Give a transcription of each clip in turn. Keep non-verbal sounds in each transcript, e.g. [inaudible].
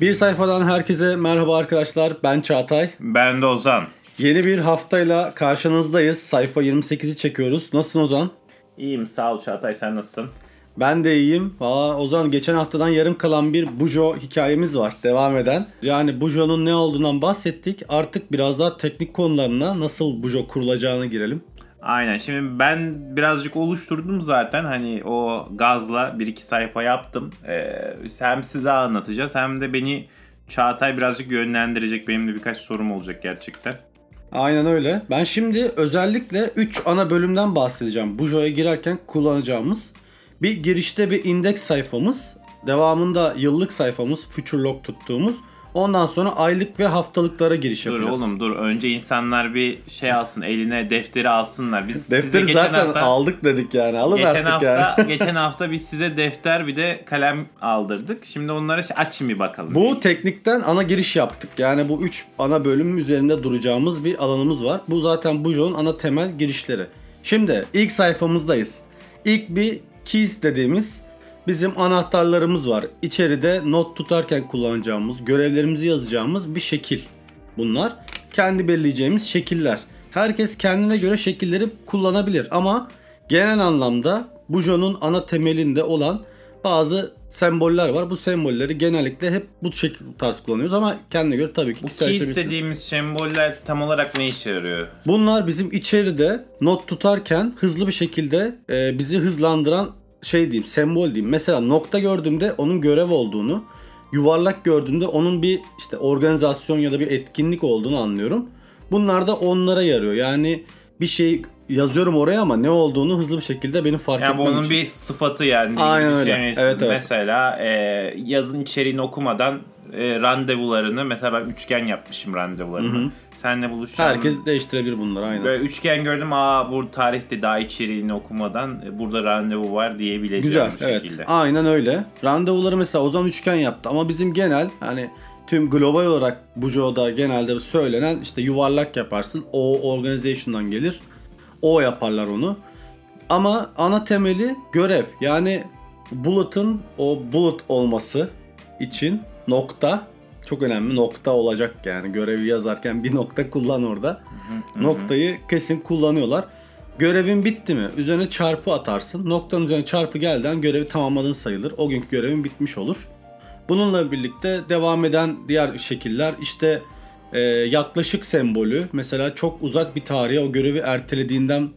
Bir sayfadan herkese merhaba arkadaşlar. Ben Çağatay. Ben de Ozan. Yeni bir haftayla karşınızdayız. Sayfa 28'i çekiyoruz. Nasılsın Ozan? İyiyim sağ ol Çağatay sen nasılsın? Ben de iyiyim. Valla Ozan geçen haftadan yarım kalan bir Bujo hikayemiz var devam eden. Yani Bujo'nun ne olduğundan bahsettik. Artık biraz daha teknik konularına nasıl Bujo kurulacağına girelim. Aynen şimdi ben birazcık oluşturdum zaten hani o gazla bir iki sayfa yaptım. Ee, hem size anlatacağız hem de beni Çağatay birazcık yönlendirecek. Benim de birkaç sorum olacak gerçekten. Aynen öyle. Ben şimdi özellikle 3 ana bölümden bahsedeceğim. Bujo'ya girerken kullanacağımız. Bir girişte bir indeks sayfamız. Devamında yıllık sayfamız Future Log tuttuğumuz. Ondan sonra aylık ve haftalıklara giriş Dur yapacağız. oğlum dur önce insanlar bir şey alsın eline defteri alsınlar. Biz size Defteri geçen zaten hafta, aldık dedik yani. Alıverdik Geçen hafta yani. [laughs] geçen hafta biz size defter bir de kalem aldırdık. Şimdi onlara şey- açın bir bakalım. Bu teknikten ana giriş yaptık. Yani bu 3 ana bölüm üzerinde duracağımız bir alanımız var. Bu zaten Bujo'nun ana temel girişleri. Şimdi ilk sayfamızdayız. İlk bir keys dediğimiz bizim anahtarlarımız var. İçeride not tutarken kullanacağımız, görevlerimizi yazacağımız bir şekil. Bunlar kendi belirleyeceğimiz şekiller. Herkes kendine göre şekilleri kullanabilir ama genel anlamda Bujo'nun ana temelinde olan bazı semboller var. Bu sembolleri genellikle hep bu şekil tarz kullanıyoruz ama kendine göre tabii ki Bu işleyebilirsin. dediğimiz semboller tam olarak ne işe yarıyor? Bunlar bizim içeride not tutarken hızlı bir şekilde e, bizi hızlandıran şey diyeyim, sembol diyeyim. Mesela nokta gördüğümde onun görev olduğunu, yuvarlak gördüğümde onun bir işte organizasyon ya da bir etkinlik olduğunu anlıyorum. Bunlar da onlara yarıyor. Yani bir şey yazıyorum oraya ama ne olduğunu hızlı bir şekilde benim fark Yani bu etmem onun için. bir sıfatı yani. Aynen öyle. Evet, evet. Mesela e, yazın içeriğini okumadan e, randevularını mesela ben üçgen yapmışım randevularımı. Seninle buluşacağım. Herkes değiştirebilir bunları aynen. Böyle üçgen gördüm aa bu tarihte daha içeriğini okumadan e, burada randevu var diyebileceğim Güzel bu evet şekilde. aynen öyle. Randevuları mesela Ozan üçgen yaptı ama bizim genel hani tüm global olarak Bujo'da genelde söylenen işte yuvarlak yaparsın. O organization'dan gelir. O yaparlar onu. Ama ana temeli görev. Yani bullet'ın o bullet olması için nokta çok önemli. Nokta olacak yani. Görevi yazarken bir nokta kullan orada. Noktayı kesin kullanıyorlar. Görevin bitti mi? Üzerine çarpı atarsın. Noktanın üzerine çarpı gelden görevi tamamladın sayılır. O günkü görevin bitmiş olur. Bununla birlikte devam eden diğer şekiller işte e, yaklaşık sembolü. Mesela çok uzak bir tarihe o görevi ertelediğinden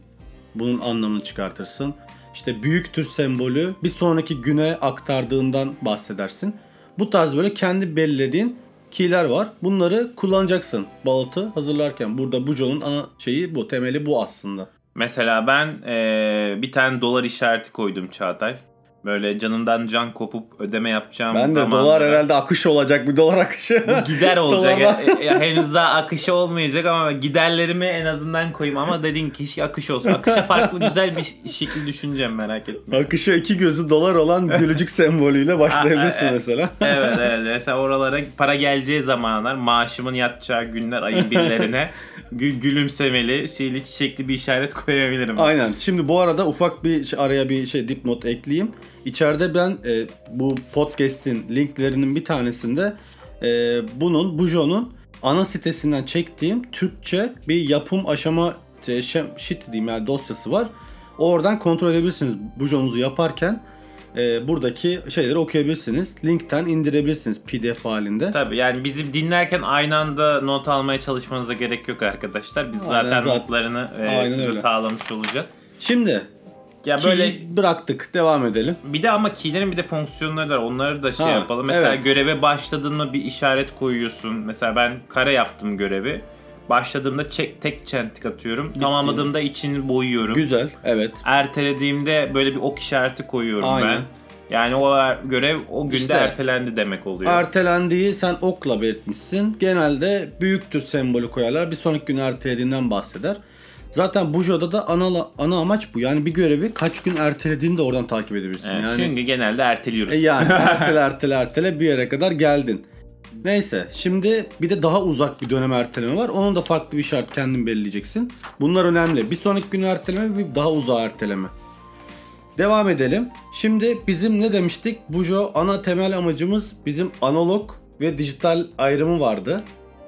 bunun anlamını çıkartırsın. İşte büyüktür sembolü bir sonraki güne aktardığından bahsedersin. Bu tarz böyle kendi belirlediğin key'ler var. Bunları kullanacaksın balıtı hazırlarken. Burada Bujo'nun ana şeyi bu, temeli bu aslında. Mesela ben e, bir tane dolar işareti koydum Çağatay. Böyle canımdan can kopup ödeme yapacağım Ben de dolar herhalde akış olacak bir dolar akışı. gider [laughs] olacak. Dolarla- E, e, henüz daha akışı olmayacak ama giderlerimi en azından koyayım ama dedin keşke akış olsun. Akışa farklı güzel bir şekil düşüneceğim merak etme. Akışa iki gözü dolar olan [laughs] gülücük sembolüyle başlayabilirsin e- mesela. [laughs] evet evet mesela oralara para geleceği zamanlar maaşımın yatacağı günler ayın birlerine gü- gülümsemeli şeyli çiçekli bir işaret koyabilirim. Aynen. Şimdi bu arada ufak bir araya bir şey dipnot ekleyeyim. İçeride ben e, bu podcast'in linklerinin bir tanesinde e, bunun Bujo'nun ana sitesinden çektiğim Türkçe bir yapım aşama e, sheet diyeyim yani dosyası var. Oradan kontrol edebilirsiniz Bujo'nuzu yaparken e, buradaki şeyleri okuyabilirsiniz. Linkten indirebilirsiniz PDF halinde. Tabii yani bizi dinlerken aynı anda not almaya çalışmanıza gerek yok arkadaşlar. Biz Aynen, zaten, zaten- notlarını e, size öyle. sağlamış olacağız. Şimdi Ya böyle böyle bıraktık. Devam edelim. bir de ama keylerin bir de fonksiyonları var. Onları da şey Ha, yapalım. Mesela evet. göreve başladın mı bir işaret koyuyorsun. Mesela ben kare yaptım görevi. Başladığımda çek, tek çentik atıyorum. Tamamladığımda içini boyuyorum. Güzel. Evet. Ertelediğimde böyle bir ok işareti koyuyorum Aynen. ben. Yani o er- görev o günde İşte- ertelendi demek oluyor. Ertelendiği sen okla belirtmişsin. Genelde büyüktür sembolü koyarlar. Bir sonraki gün ertelediğinden bahseder. Zaten Bujo'da da ana, ana amaç bu. Yani bir görevi kaç gün ertelediğini de oradan takip edebilirsin. Evet, yani, Çünkü genelde erteliyoruz. E yani [laughs] ertele ertele ertele bir yere kadar geldin. Neyse şimdi bir de daha uzak bir dönem erteleme var. Onun da farklı bir şart kendin belirleyeceksin. Bunlar önemli. Bir sonraki gün erteleme ve daha uzağa erteleme. Devam edelim. Şimdi bizim ne demiştik? Bujo ana temel amacımız bizim analog ve dijital ayrımı vardı.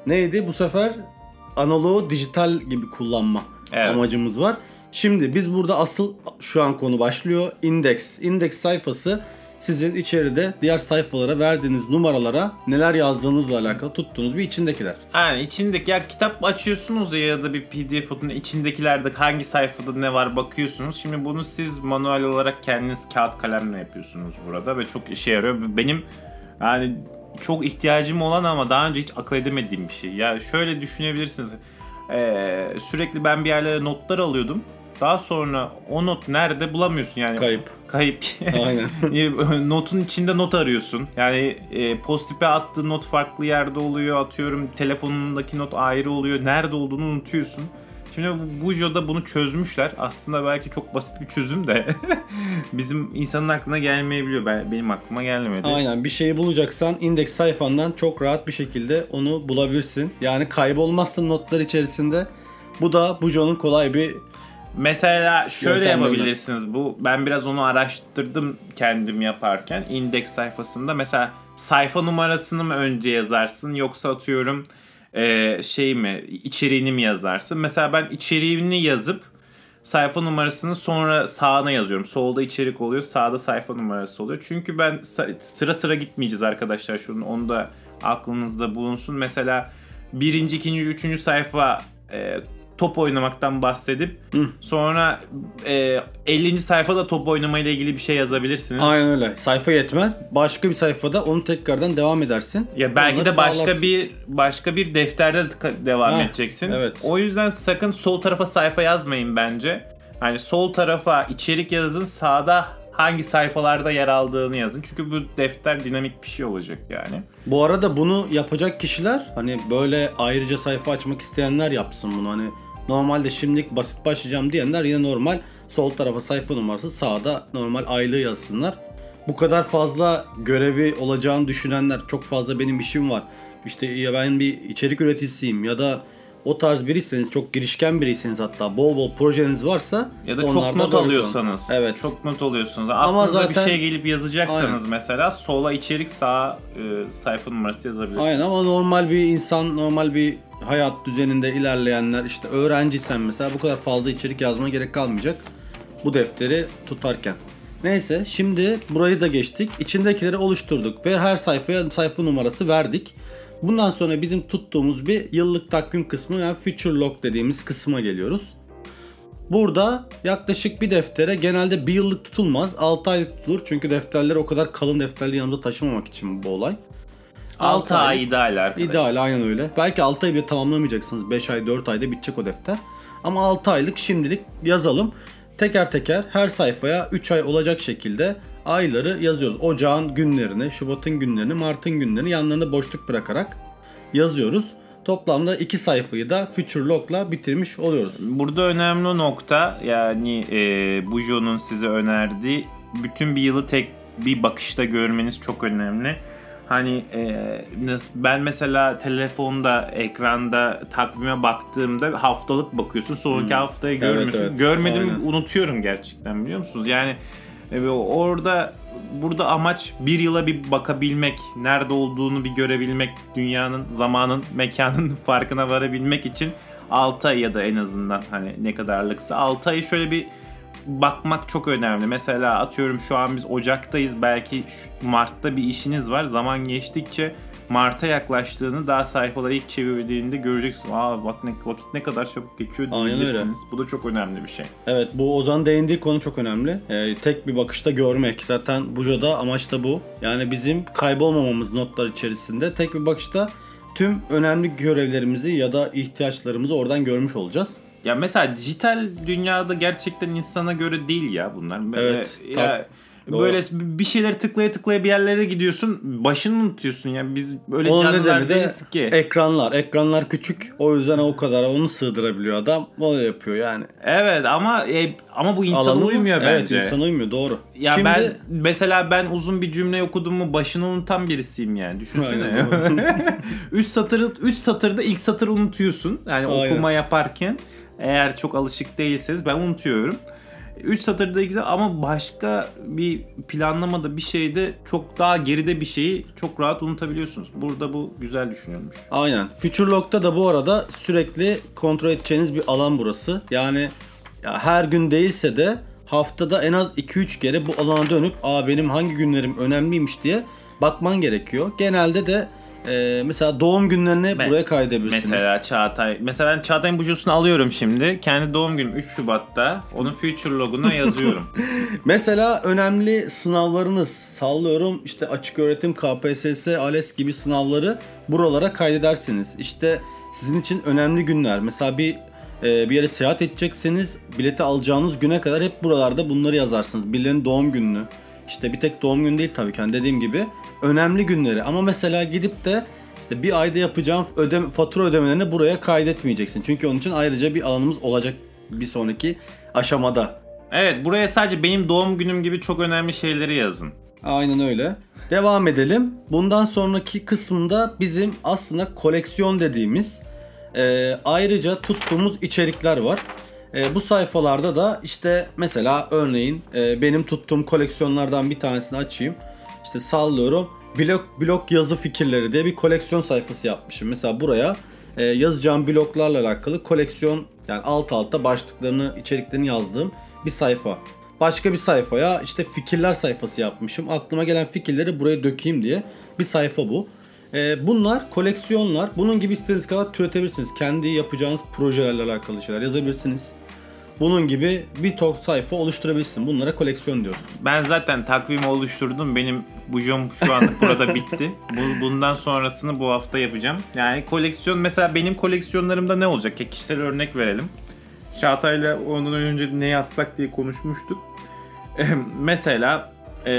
Neydi? Bu sefer analogu dijital gibi kullanma Evet. amacımız var. Şimdi biz burada asıl şu an konu başlıyor. Index. Index sayfası sizin içeride diğer sayfalara verdiğiniz numaralara neler yazdığınızla alakalı tuttuğunuz bir içindekiler. Yani içindeki ya kitap açıyorsunuz ya, da bir pdf fotoğrafının içindekilerde hangi sayfada ne var bakıyorsunuz. Şimdi bunu siz manuel olarak kendiniz kağıt kalemle yapıyorsunuz burada ve çok işe yarıyor. Benim yani çok ihtiyacım olan ama daha önce hiç akıl edemediğim bir şey. Ya şöyle düşünebilirsiniz. Ee, sürekli ben bir yerlere notlar alıyordum. Daha sonra o not nerede bulamıyorsun yani. Kayıp. Kayıp. Aynen. [laughs] Notun içinde not arıyorsun. Yani e, postipe attığı not farklı yerde oluyor. Atıyorum telefonundaki not ayrı oluyor. Nerede olduğunu unutuyorsun. Şimdi bu Bujo'da bunu çözmüşler. Aslında belki çok basit bir çözüm de [laughs] bizim insanın aklına gelmeyebiliyor. Ben, benim aklıma gelmedi. Aynen bir şeyi bulacaksan index sayfandan çok rahat bir şekilde onu bulabilirsin. Yani kaybolmazsın notlar içerisinde. Bu da Bujo'nun kolay bir Mesela şöyle yapabilirsiniz. Bu ben biraz onu araştırdım kendim yaparken. Index sayfasında mesela sayfa numarasını mı önce yazarsın yoksa atıyorum e, şey mi içeriğini mi yazarsın? Mesela ben içeriğini yazıp sayfa numarasını sonra sağına yazıyorum. Solda içerik oluyor, sağda sayfa numarası oluyor. Çünkü ben sıra sıra gitmeyeceğiz arkadaşlar. Şunu onu da aklınızda bulunsun. Mesela birinci, ikinci, üçüncü sayfa e, top oynamaktan bahsedip sonra e, 50. sayfada top oynamayla ilgili bir şey yazabilirsiniz. Aynen öyle. Sayfa yetmez. Başka bir sayfada onu tekrardan devam edersin. Ya belki Onları de başka bağlarsın. bir başka bir defterde devam Heh, edeceksin. evet. O yüzden sakın sol tarafa sayfa yazmayın bence. Hani sol tarafa içerik yazın, sağda hangi sayfalarda yer aldığını yazın. Çünkü bu defter dinamik bir şey olacak yani. Bu arada bunu yapacak kişiler hani böyle ayrıca sayfa açmak isteyenler yapsın bunu. Hani normalde şimdilik basit başlayacağım diyenler yine normal sol tarafa sayfa numarası sağda normal aylığı yazsınlar. Bu kadar fazla görevi olacağını düşünenler çok fazla benim işim var. İşte ya ben bir içerik üreticisiyim ya da o tarz biriyseniz çok girişken biriyseniz hatta bol bol projeniz varsa Ya da çok not alıyorsanız. Evet. Çok not alıyorsunuz. Ama Aklınıza zaten- bir şey gelip yazacaksanız Aynen. mesela sola içerik sağa e, sayfa numarası yazabilirsiniz. Aynen ama normal bir insan, normal bir hayat düzeninde ilerleyenler işte öğrenciysen mesela bu kadar fazla içerik yazmaya gerek kalmayacak bu defteri tutarken. Neyse şimdi burayı da geçtik. İçindekileri oluşturduk ve her sayfaya sayfa numarası verdik. Bundan sonra bizim tuttuğumuz bir yıllık takvim kısmı yani future log dediğimiz kısma geliyoruz. Burada yaklaşık bir deftere genelde bir yıllık tutulmaz 6 aylık tutulur çünkü defterleri o kadar kalın defterleri yanımda taşımamak için bu olay. 6 Altı ay ay. ideal arkadaşlar. İdeal aynen öyle. Belki 6 ay bile tamamlamayacaksınız. 5 ay 4 ayda bitecek o defter. Ama 6 aylık şimdilik yazalım. Teker teker her sayfaya 3 ay olacak şekilde ayları yazıyoruz. Ocağın günlerini, Şubat'ın günlerini, Mart'ın günlerini yanlarında boşluk bırakarak yazıyoruz. Toplamda 2 sayfayı da Future Log'la bitirmiş oluyoruz. Burada önemli nokta yani e, Bujo'nun size önerdiği bütün bir yılı tek bir bakışta görmeniz çok önemli. Hani e, ben mesela telefonda ekranda takvime baktığımda haftalık bakıyorsun sonraki haftayı Hmm. Evet, görmüyorsun. evet. Görmedim Aynen. unutuyorum gerçekten biliyor musunuz? Yani orada burada amaç bir yıla bir bakabilmek, nerede olduğunu bir görebilmek, dünyanın, zamanın, mekanın [laughs] farkına varabilmek için 6 ay ya da en azından hani ne kadarlıksa 6 ayı şöyle bir bakmak çok önemli. Mesela atıyorum şu an biz Ocak'tayız. Belki Mart'ta bir işiniz var. Zaman geçtikçe Mart'a yaklaştığını daha sayfaları ilk çevirdiğinde göreceksin. Aa bak ne, vakit ne kadar çabuk geçiyor diyebilirsiniz. Bu da çok önemli bir şey. Evet bu Ozan değindiği konu çok önemli. Ee, tek bir bakışta görmek. Zaten Bujo'da amaç da bu. Yani bizim kaybolmamamız notlar içerisinde tek bir bakışta tüm önemli görevlerimizi ya da ihtiyaçlarımızı oradan görmüş olacağız. Ya mesela dijital dünyada gerçekten insana göre değil ya bunlar. Evet, ya, tak- doğru. böyle bir şeyleri tıklaya tıklaya bir yerlere gidiyorsun. Başını unutuyorsun ya. Biz öyle Onun canlılar değiliz ki. ekranlar. Ekranlar küçük. O yüzden o kadar onu sığdırabiliyor adam. O yapıyor yani. Evet ama e, ama bu insana Alanı- uymuyor Evet bence. insana uymuyor doğru. Ya Şimdi, ben mesela ben uzun bir cümle okudum mu başını unutan birisiyim yani. Düşünsene. Aynen, 3 satırı 3 satırda ilk satırı unutuyorsun. Yani Aynen. okuma yaparken eğer çok alışık değilseniz ben unutuyorum. 3 satırda güzel ama başka bir planlamada bir şeyde çok daha geride bir şeyi çok rahat unutabiliyorsunuz. Burada bu güzel düşünülmüş. Aynen. Future Lock'ta da bu arada sürekli kontrol edeceğiniz bir alan burası. Yani ya her gün değilse de haftada en az 2-3 kere bu alana dönüp aa benim hangi günlerim önemliymiş diye bakman gerekiyor. Genelde de e, mesela doğum günlerini Ben- buraya kaydedebilirsiniz. Mesela Çağatay. Mesela ben Çağatay'ın bujosunu alıyorum şimdi. Kendi doğum günüm 3 Şubat'ta. Onu Future loguna [laughs] yazıyorum. Mesela önemli sınavlarınız sallıyorum işte açık öğretim KPSS, ALES gibi sınavları buralara kaydedersiniz. İşte sizin için önemli günler. Mesela bir e, bir yere seyahat edecekseniz bileti alacağınız güne kadar hep buralarda bunları yazarsınız. Birilerinin doğum gününü. İşte bir tek doğum günü değil tabii ki hani dediğim gibi önemli günleri. Ama mesela gidip de işte bir ayda yapacağın ödeme, fatura ödemelerini buraya kaydetmeyeceksin. Çünkü onun için ayrıca bir alanımız olacak bir sonraki aşamada. evet buraya sadece benim doğum günüm gibi çok önemli şeyleri yazın. Aynen öyle. Devam edelim. Bundan sonraki kısmında bizim aslında koleksiyon dediğimiz e, ayrıca tuttuğumuz içerikler var. E, bu sayfalarda da işte mesela örneğin e, benim tuttuğum koleksiyonlardan bir tanesini açayım. İşte sallıyorum blok blok yazı fikirleri diye bir koleksiyon sayfası yapmışım. Mesela buraya e, yazacağım bloklarla alakalı koleksiyon yani alt alta başlıklarını içeriklerini yazdığım bir sayfa. Başka bir sayfaya işte fikirler sayfası yapmışım. Aklıma gelen fikirleri buraya dökeyim diye bir sayfa bu. Ee, bunlar koleksiyonlar. Bunun gibi istediğiniz kadar türetebilirsiniz. Kendi yapacağınız projelerle alakalı şeyler yazabilirsiniz. Bunun gibi bir tok sayfa oluşturabilirsiniz. Bunlara koleksiyon diyoruz. Ben zaten takvimi oluşturdum. Benim bujom şu anlık [laughs] burada bitti. Bu, bundan sonrasını bu hafta yapacağım. Yani koleksiyon mesela benim koleksiyonlarımda ne olacak? Ya kişisel örnek verelim. Çağatay'la ondan önce ne yazsak diye konuşmuştuk. [laughs] mesela e,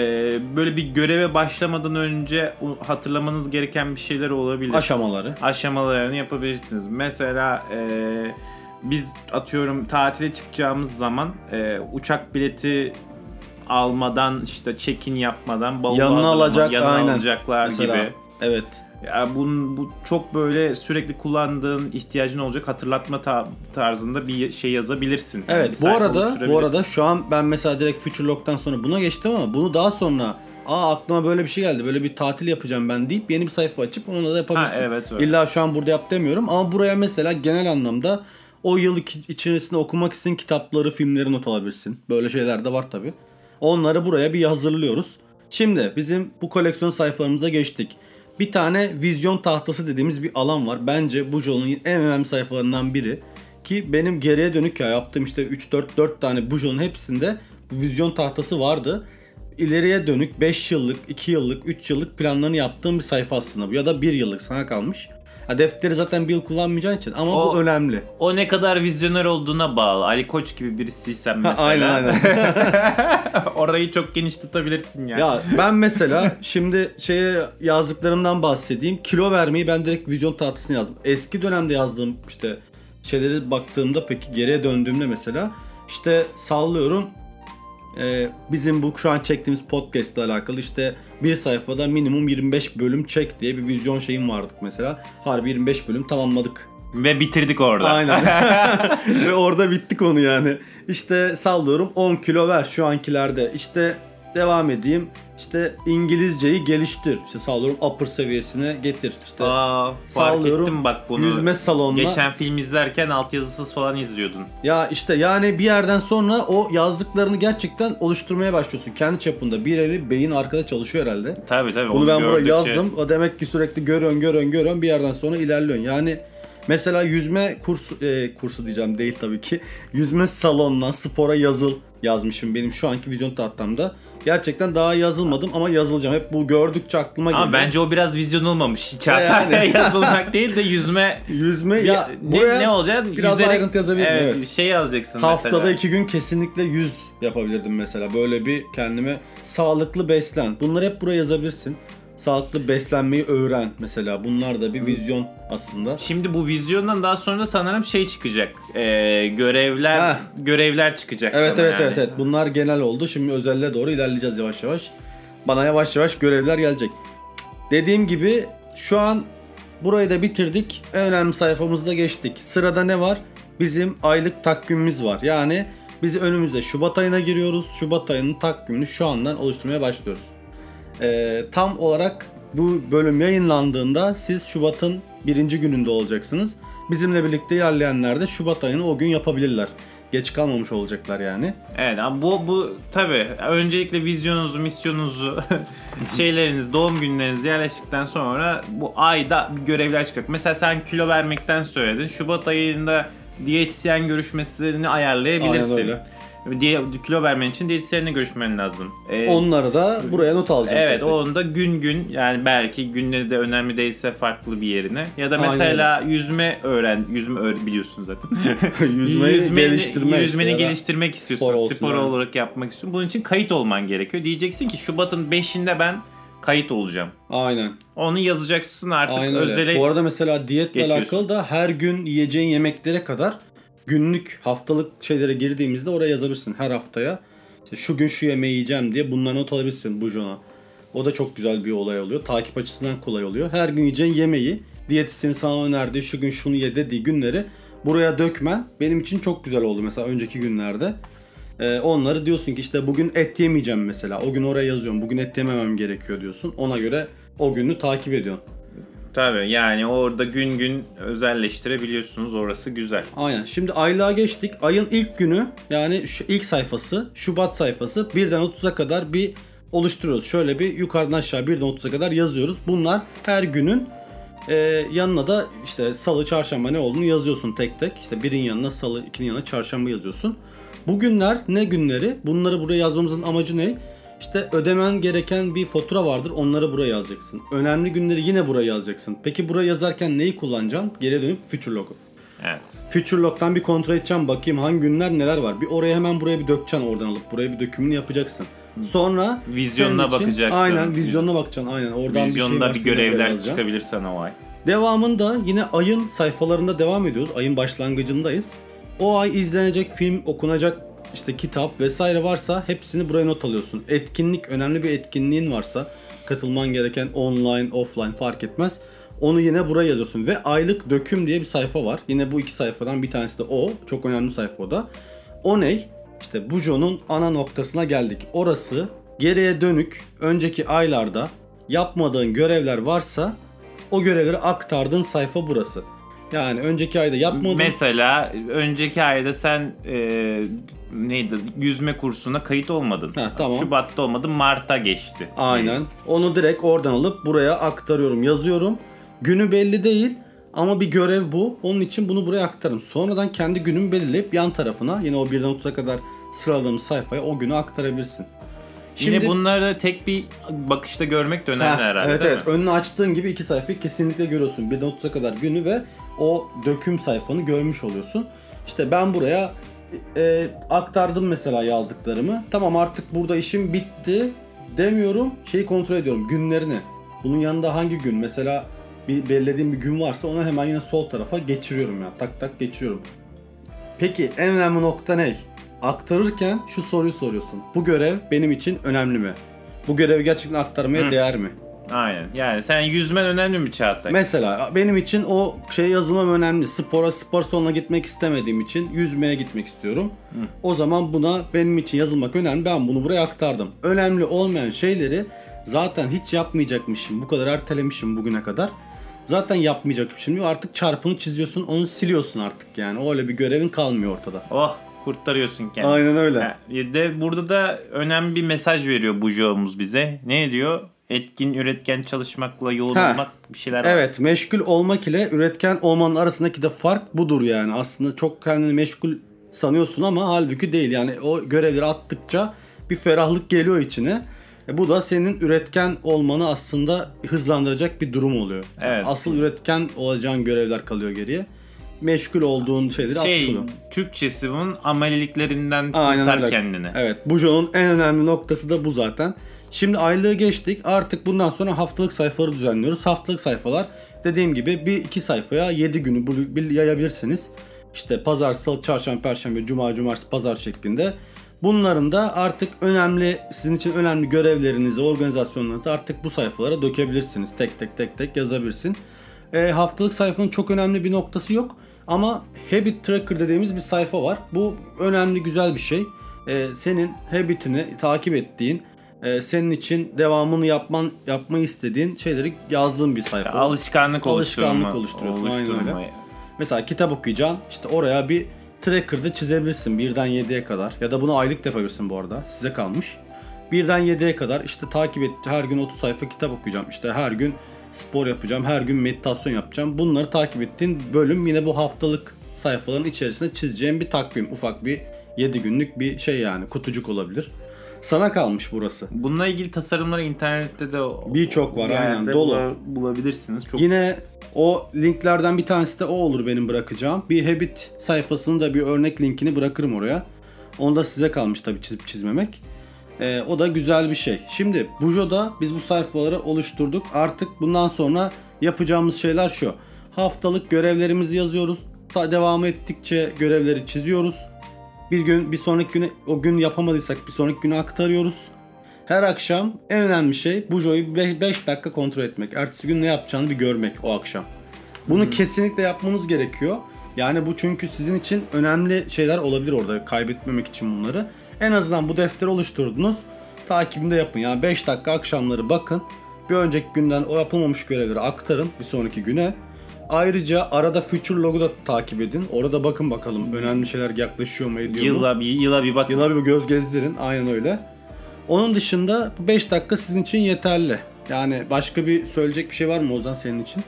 böyle bir göreve başlamadan önce hatırlamanız gereken bir şeyler olabilir. Aşamaları. aşamalarını yapabilirsiniz. Mesela e, biz atıyorum tatile çıkacağımız zaman e, uçak bileti almadan işte check-in yapmadan bavul Yanına alacak, yanına aynen. alacaklar Mesela. gibi. Evet. Ya bunun bu çok böyle sürekli kullandığın ihtiyacın olacak hatırlatma ta- tarzında bir şey yazabilirsin. Yani Evet bu sayfa arada bu arada şu an ben mesela direkt Future Lock'tan sonra buna geçtim ama bunu daha sonra aa aklıma böyle bir şey geldi. Böyle bir tatil yapacağım ben deyip yeni bir sayfa açıp onu da yapabilirsin. Ha, evet, öyle. İlla şu an burada yap demiyorum ama buraya mesela genel anlamda o yıl içerisinde okumak istediğin kitapları, filmleri not alabilirsin. Böyle şeyler de var tabi. Onları buraya bir hazırlıyoruz. Şimdi bizim bu koleksiyon sayfalarımıza geçtik. Bir tane vizyon tahtası dediğimiz bir alan var. Bence bu Joel'un en önemli sayfalarından biri. Ki benim geriye dönük ya yaptığım işte 3-4-4 tane bu Joel'un hepsinde bu vizyon tahtası vardı. İleriye dönük 5 yıllık, 2 yıllık, 3 yıllık planlarını yaptığım bir sayfa aslında bu. Ya da 1 yıllık sana kalmış. Ha, defteri zaten bir yıl kullanmayacağın için ama O- bu önemli. O ne kadar vizyoner olduğuna bağlı. Ali Koç gibi birisiysen mesela. aynen aynen. [laughs] orayı çok geniş tutabilirsin yani. Ya ben mesela şimdi şeye yazdıklarımdan bahsedeyim. Kilo vermeyi ben direkt vizyon tahtasına yazdım. Eski dönemde yazdığım işte şeyleri baktığımda peki geriye döndüğümde mesela işte sallıyorum e, bizim bu şu an çektiğimiz podcast ile alakalı işte bir sayfada minimum 25 bölüm çek diye bir vizyon şeyim vardı mesela. Harbi 25 bölüm tamamladık. Ve bitirdik orada. Aynen. [laughs] Ve orada bittik onu yani. İşte sallıyorum 10 kilo ver şu ankilerde. İşte devam edeyim. İşte İngilizceyi geliştir. İşte sallıyorum upper seviyesine getir. İşte Aa, fark sallıyorum ettim bak bunu. yüzme salonuna. Geçen film izlerken altyazısız falan izliyordun. Ya işte yani bir yerden sonra o yazdıklarını gerçekten oluşturmaya başlıyorsun. Kendi çapında. Bir eli beyin arkada çalışıyor herhalde. Tabii tabii. Bunu onu ben buraya yazdım. O demek ki sürekli görüyorsun, görüyorsun, görüyorsun. Bir yerden sonra ilerliyorsun. Yani mesela yüzme kursu, e, kursu diyeceğim değil tabii ki. Yüzme salonuna, spora yazıl yazmışım benim şu anki vizyon tahtamda. Gerçekten daha yazılmadım ama yazılacağım. Hep bu gördükçe aklıma geliyor. Ama bence o biraz vizyon olmamış. Çağatay'la Yani. [laughs] yazılmak değil de yüzme yüzme ya ne, buraya ne olacak? biraz Yüzerek- ayrıntı yazabilirim, Evet, evet. şey yazacaksın Haftada mesela. iki gün kesinlikle yüz yapabilirdim mesela. Böyle bir kendime sağlıklı beslen. Bunları hep buraya yazabilirsin. Sağlıklı beslenmeyi öğren mesela. Bunlar da bir vizyon aslında. Şimdi bu vizyondan daha sonra sanırım şey çıkacak. Ee, görevler Heh. görevler çıkacak Evet sana evet yani. evet evet. Bunlar genel oldu. Şimdi özelle doğru ilerleyeceğiz yavaş yavaş. Bana yavaş yavaş görevler gelecek. Dediğim gibi şu an burayı da bitirdik. En önemli sayfamızda geçtik. Sırada ne var? Bizim aylık takvimimiz var. Yani Biz önümüzde Şubat ayına giriyoruz. Şubat ayının takvimini şu andan oluşturmaya başlıyoruz. Ee, tam olarak bu bölüm yayınlandığında siz Şubat'ın birinci gününde olacaksınız. Bizimle birlikte ilerleyenler de Şubat ayını o gün yapabilirler. Geç kalmamış olacaklar yani. Evet ama bu bu tabi öncelikle vizyonunuzu, misyonunuzu, [laughs] şeyleriniz, doğum günleriniz yerleştikten sonra bu ayda görevler çıkacak. Mesela sen kilo vermekten söyledin. Şubat ayında diyetisyen görüşmesini ayarlayabilirsin. Aynen öyle. Diye, kilo vermen için diyetisyenle görüşmen lazım. Ee, Onları da buraya not alacağım. Evet tek onu da gün gün yani belki günleri de önemli değilse farklı bir yerine. Ya da Aynen mesela yüzme öğren, yüzme öğren biliyorsun zaten. [laughs] Yüzmeyi geliştirme yüzmeni işte geliştirmek istiyorsun. spor Spor, olsun yani. olarak yapmak istiyorsun. Bunun için kayıt olman gerekiyor. Diyeceksin ki Şubat'ın 5'inde ben kayıt olacağım. Aynen. Onu yazacaksın artık Aynen öyle. özele. Bu arada mesela diyetle geçiyorsun. alakalı da her gün yiyeceğin yemeklere kadar günlük haftalık şeylere girdiğimizde oraya yazabilirsin her haftaya. İşte şu gün şu yemeği yiyeceğim diye bunları not alabilirsin bujona. O da çok güzel bir olay oluyor. Takip açısından kolay oluyor. Her gün yiyeceğin yemeği diyetisyenin sana önerdiği şu gün şunu ye dediği günleri buraya dökmen benim için çok güzel oldu mesela önceki günlerde. Ee, onları diyorsun ki işte bugün et yemeyeceğim mesela. O gün oraya yazıyorum. Bugün et yememem gerekiyor diyorsun. Ona göre o günü takip ediyorsun. Tabii yani orada gün gün özelleştirebiliyorsunuz. Orası güzel. Aynen. Şimdi aylığa geçtik. Ayın ilk günü yani şu ilk sayfası Şubat sayfası 1'den 30'a kadar bir oluşturuyoruz. Şöyle bir yukarıdan aşağı 1'den 30'a kadar yazıyoruz. Bunlar her günün e, yanına da işte salı, çarşamba ne olduğunu yazıyorsun tek tek. İşte birin yanına salı, ikinin yanına çarşamba yazıyorsun. Bugünler ne günleri? Bunları buraya yazmamızın amacı ne? İşte ödemen gereken bir fatura vardır. Onları buraya yazacaksın. Önemli günleri yine buraya yazacaksın. Peki buraya yazarken neyi kullanacaksın? Geriye dönüp future log'u. Evet. Future Log'dan bir kontrol edeceğim bakayım hangi günler neler var. Bir oraya hemen buraya bir dökeceksin oradan alıp buraya bir dökümünü yapacaksın. Sonra Vizyonuna için- bakacaksın. Aynen vizyonuna bakacaksın aynen. Oradan Vizyonda bir, bir, şey buraya görevler çıkabilir sana o ay. Devamında yine ayın sayfalarında devam ediyoruz. Ayın başlangıcındayız. O ay izlenecek film, okunacak işte kitap vesaire varsa hepsini buraya not alıyorsun. Etkinlik, önemli bir etkinliğin varsa katılman gereken online, offline fark etmez. Onu yine buraya yazıyorsun ve aylık döküm diye bir sayfa var. Yine bu iki sayfadan bir tanesi de o. Çok önemli sayfa o da. O ne? İşte Bujo'nun ana noktasına geldik. Orası geriye dönük önceki aylarda yapmadığın görevler varsa o görevleri aktardığın sayfa burası. Yani önceki ayda yapmadın. Mesela önceki ayda sen e, neydi yüzme kursuna kayıt olmadın. Heh, tamam. Şubat'ta olmadın Mart'a geçti. Aynen. Onu direkt oradan alıp buraya aktarıyorum, yazıyorum. Günü belli değil ama bir görev bu. Onun için bunu buraya aktarım. Sonradan kendi günümü belirleyip yan tarafına yine o 1'den 30'a kadar sıraladığımız sayfaya o günü aktarabilirsin. Yine bunları tek bir bakışta görmek de önemli Heh, herhalde Evet evet. mi? Önünü açtığın gibi iki sayfayı kesinlikle görüyorsun. 1'den 30'a kadar günü ve o döküm sayfanı görmüş oluyorsun. İşte ben buraya e, aktardım mesela yazdıklarımı. Tamam artık burada işim bitti demiyorum. Şeyi kontrol ediyorum günlerini. Bunun yanında hangi gün mesela bir belirlediğim bir gün varsa onu hemen yine sol tarafa geçiriyorum ya. Tak tak geçiriyorum. Peki en önemli nokta ne? Aktarırken şu soruyu soruyorsun. Bu görev benim için önemli mi? Bu görevi gerçekten aktarmaya Hı. değer mi? Aynen. Yani sen yüzmen önemli mi Çağatay? Mesela benim için o şey yazılmam önemli. Spora spor salonuna gitmek istemediğim için yüzmeye gitmek istiyorum. O zaman buna benim için yazılmak önemli. Ben bunu buraya aktardım. Önemli olmayan şeyleri zaten hiç yapmayacakmışım. Bu kadar ertelemişim bugüne kadar. Zaten yapmayacakmışım. Artık çarpını çiziyorsun, onu siliyorsun artık yani. Öyle bir görevin kalmıyor ortada. Oh kurtarıyorsun kendini. Aynen öyle. Ha, De burada da önemli bir mesaj veriyor bu bize. Ne diyor? Etkin, üretken çalışmakla yoğun Ha. olmak bir şeyler var. Evet, meşgul olmak ile üretken olmanın arasındaki de fark budur yani. Aslında çok kendini meşgul sanıyorsun ama halbuki değil. Yani o görevleri attıkça bir ferahlık geliyor içine. E bu da senin üretken olmanı aslında hızlandıracak bir durum oluyor. Evet. Asıl üretken olacağın görevler kalıyor geriye. Meşgul olduğun şeyleri Şey, oluyor. Türkçesi bunun ameliliklerinden Aynen kurtar öyle. kendini. Evet. Bujo'nun en önemli noktası da bu zaten. Şimdi aylığı geçtik. Artık bundan sonra haftalık sayfaları düzenliyoruz. Haftalık sayfalar dediğim gibi bir iki sayfaya 7 günü yayabilirsiniz. İşte pazar, salı, çarşamba, perşembe, cuma, cumartesi, pazar şeklinde. Bunların da artık önemli, sizin için önemli görevlerinizi, organizasyonlarınızı artık bu sayfalara dökebilirsiniz. Tek tek tek tek yazabilirsin. E, haftalık sayfanın çok önemli bir noktası yok. Ama Habit Tracker dediğimiz bir sayfa var. Bu önemli güzel bir şey. Ee, senin habitini takip ettiğin, e, senin için devamını yapman yapmayı istediğin şeyleri yazdığın bir sayfa. Alışkanlık, Alışkanlık oluşturma, oluşturuyorsun, aynen öyle. Mesela kitap okuyacaksın. işte oraya bir tracker'da çizebilirsin birden 7'ye kadar. Ya da bunu aylık yapabilirsin bu arada. Size kalmış. Birden 7'ye kadar işte takip et. Her gün 30 sayfa kitap okuyacağım. İşte her gün spor yapacağım. Her gün meditasyon yapacağım. Bunları takip ettiğin bölüm yine bu haftalık sayfaların içerisinde çizeceğim bir takvim. Ufak bir 7 günlük bir şey yani. Kutucuk olabilir. Sana kalmış burası. Bununla ilgili tasarımları internette de Birçok var, aynen, dolu. bula- bulabilirsiniz. Çok Yine o linklerden bir tanesi de o olur benim bırakacağım. Bir Habit sayfasının da bir örnek linkini bırakırım oraya. Onu da size kalmış tabii çizip çizmemek. Ee, o da güzel bir şey. Şimdi Bujo'da biz bu sayfaları oluşturduk. Artık bundan sonra yapacağımız şeyler şu. Haftalık görevlerimizi yazıyoruz. Ta devam ettikçe görevleri çiziyoruz. Bir gün bir sonraki güne o gün yapamadıysak bir sonraki güne aktarıyoruz. Her akşam en önemli şey Bujo'yu 5 dakika kontrol etmek. Ertesi gün ne yapacağını bir görmek o akşam. Bunu kesinlikle yapmanız gerekiyor. Yani bu çünkü sizin için önemli şeyler olabilir orada kaybetmemek için bunları. En azından bu defteri oluşturdunuz. Takibini de yapın. Yani 5 dakika akşamları bakın. Bir önceki günden o yapılmamış görevleri aktarın bir sonraki güne. Ayrıca arada future log'u da takip edin. Orada bakın bakalım önemli şeyler yaklaşıyor mu ediyor mu. yıla bir yıla bir bak. Yıla bir göz gezdirin. Aynen öyle. Onun dışında 5 dakika sizin için yeterli. Yani başka bir söyleyecek bir şey var mı Ozan senin için?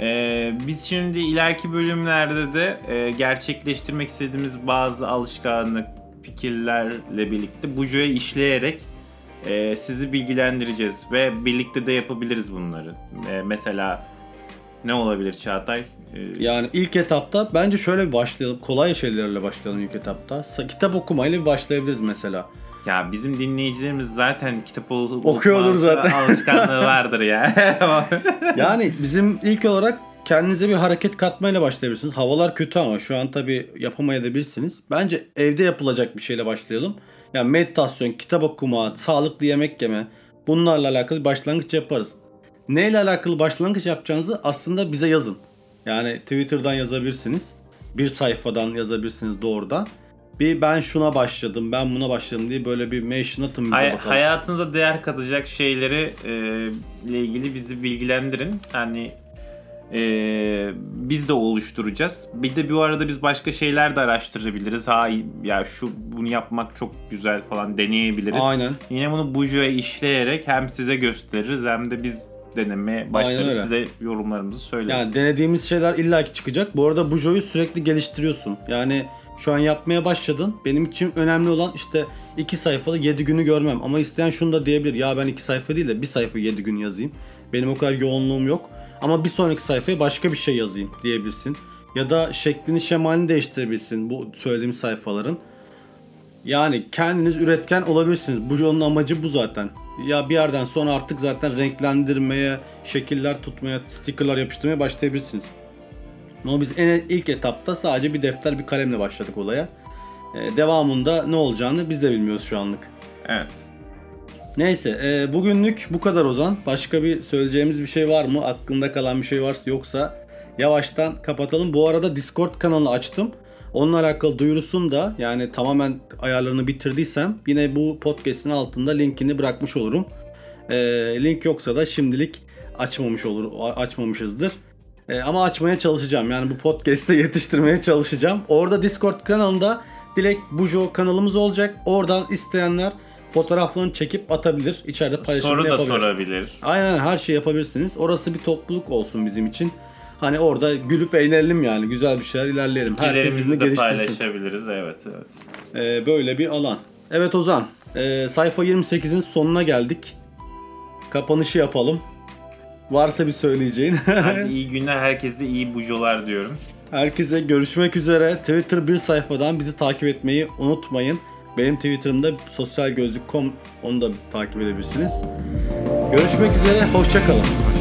Ee, biz şimdi ileriki bölümlerde de e, gerçekleştirmek istediğimiz bazı alışkanlık fikirlerle birlikte Bujo'ya işleyerek e, sizi bilgilendireceğiz ve birlikte de yapabiliriz bunları. E, mesela ne olabilir Çağatay? E, Yani ilk etapta bence şöyle bir başlayalım. Kolay şeylerle başlayalım ilk etapta. Kitap okumayla bir başlayabiliriz mesela. ya bizim dinleyicilerimiz zaten kitap Okuyordur zaten. [laughs] alışkanlığı vardır ya. [laughs] Yani bizim ilk olarak kendinize bir hareket katmayla başlayabilirsiniz. Havalar kötü ama şu an tabi yapamayabilirsiniz. Bence evde yapılacak bir şeyle başlayalım. Yani meditasyon, kitap okuma, sağlıklı yemek yeme bunlarla alakalı başlangıç yaparız. Neyle alakalı başlangıç yapacağınızı aslında bize yazın. Yani Twitter'dan yazabilirsiniz. Bir sayfadan yazabilirsiniz doğrudan. Bir ben şuna başladım, ben buna başladım diye böyle bir mention atın bize Hay- bakalım. hayatınıza değer katacak şeyleri e, ile ilgili bizi bilgilendirin. Yani e, biz de oluşturacağız. Bir de bu arada biz başka şeyler de araştırabiliriz. Ha ya şu bunu yapmak çok güzel falan deneyebiliriz. Aynen. Yine bunu Bujo'ya işleyerek hem size gösteririz hem de biz denemeye başlarız. Size yorumlarımızı söyleriz. Yani denediğimiz şeyler illaki çıkacak. Bu arada bu joyu sürekli geliştiriyorsun. Yani şu an yapmaya başladın. Benim için önemli olan işte iki sayfalı 7 günü görmem. Ama isteyen şunu da diyebilir. Ya ben iki sayfa değil de bir sayfa 7 gün yazayım. Benim o kadar yoğunluğum yok. Ama bir sonraki sayfaya başka bir şey yazayım diyebilirsin. Ya da şeklini şemalini değiştirebilirsin bu söylediğim sayfaların. Yani kendiniz üretken olabilirsiniz. Bu yolun amacı bu zaten. Ya bir yerden sonra artık zaten renklendirmeye, şekiller tutmaya, stickerlar yapıştırmaya başlayabilirsiniz. Ama biz en ilk etapta sadece bir defter bir kalemle başladık olaya. Ee, devamında ne olacağını biz de bilmiyoruz şu anlık. Evet. Neyse e, bugünlük bu kadar Ozan. Başka bir söyleyeceğimiz bir şey var mı? Aklında kalan bir şey varsa yoksa yavaştan kapatalım. Bu arada Discord kanalını açtım. Onunla alakalı duyurusunu da yani tamamen ayarlarını bitirdiysem yine bu podcast'in altında linkini bırakmış olurum. E, link yoksa da şimdilik açmamış olur açmamışızdır. E, ama açmaya çalışacağım. Yani bu podcast'te [laughs] yetiştirmeye çalışacağım. Orada Discord kanalında direkt Bujo kanalımız olacak. Oradan isteyenler fotoğraflarını çekip atabilir. İçeride paylaşım Soru da yapabilir. sorabilir. Aynen her şey yapabilirsiniz. Orası bir topluluk olsun bizim için. Hani orada gülüp eğlenelim yani. Güzel bir şeyler ilerleyelim. Herkes birbirini de geliştirsin. paylaşabiliriz. Evet evet. Ee, böyle bir alan. Evet Ozan. e, sayfa 28'in sonuna geldik. Kapanışı yapalım. Varsa bir söyleyeceğin. [laughs] Hadi iyi günler. Herkese iyi bujolar diyorum. Herkese görüşmek üzere. Twitter bir sayfadan bizi takip etmeyi unutmayın. Benim Twitter'ımda sosyalgözlük.com onu da takip edebilirsiniz. Görüşmek üzere. Hoşçakalın.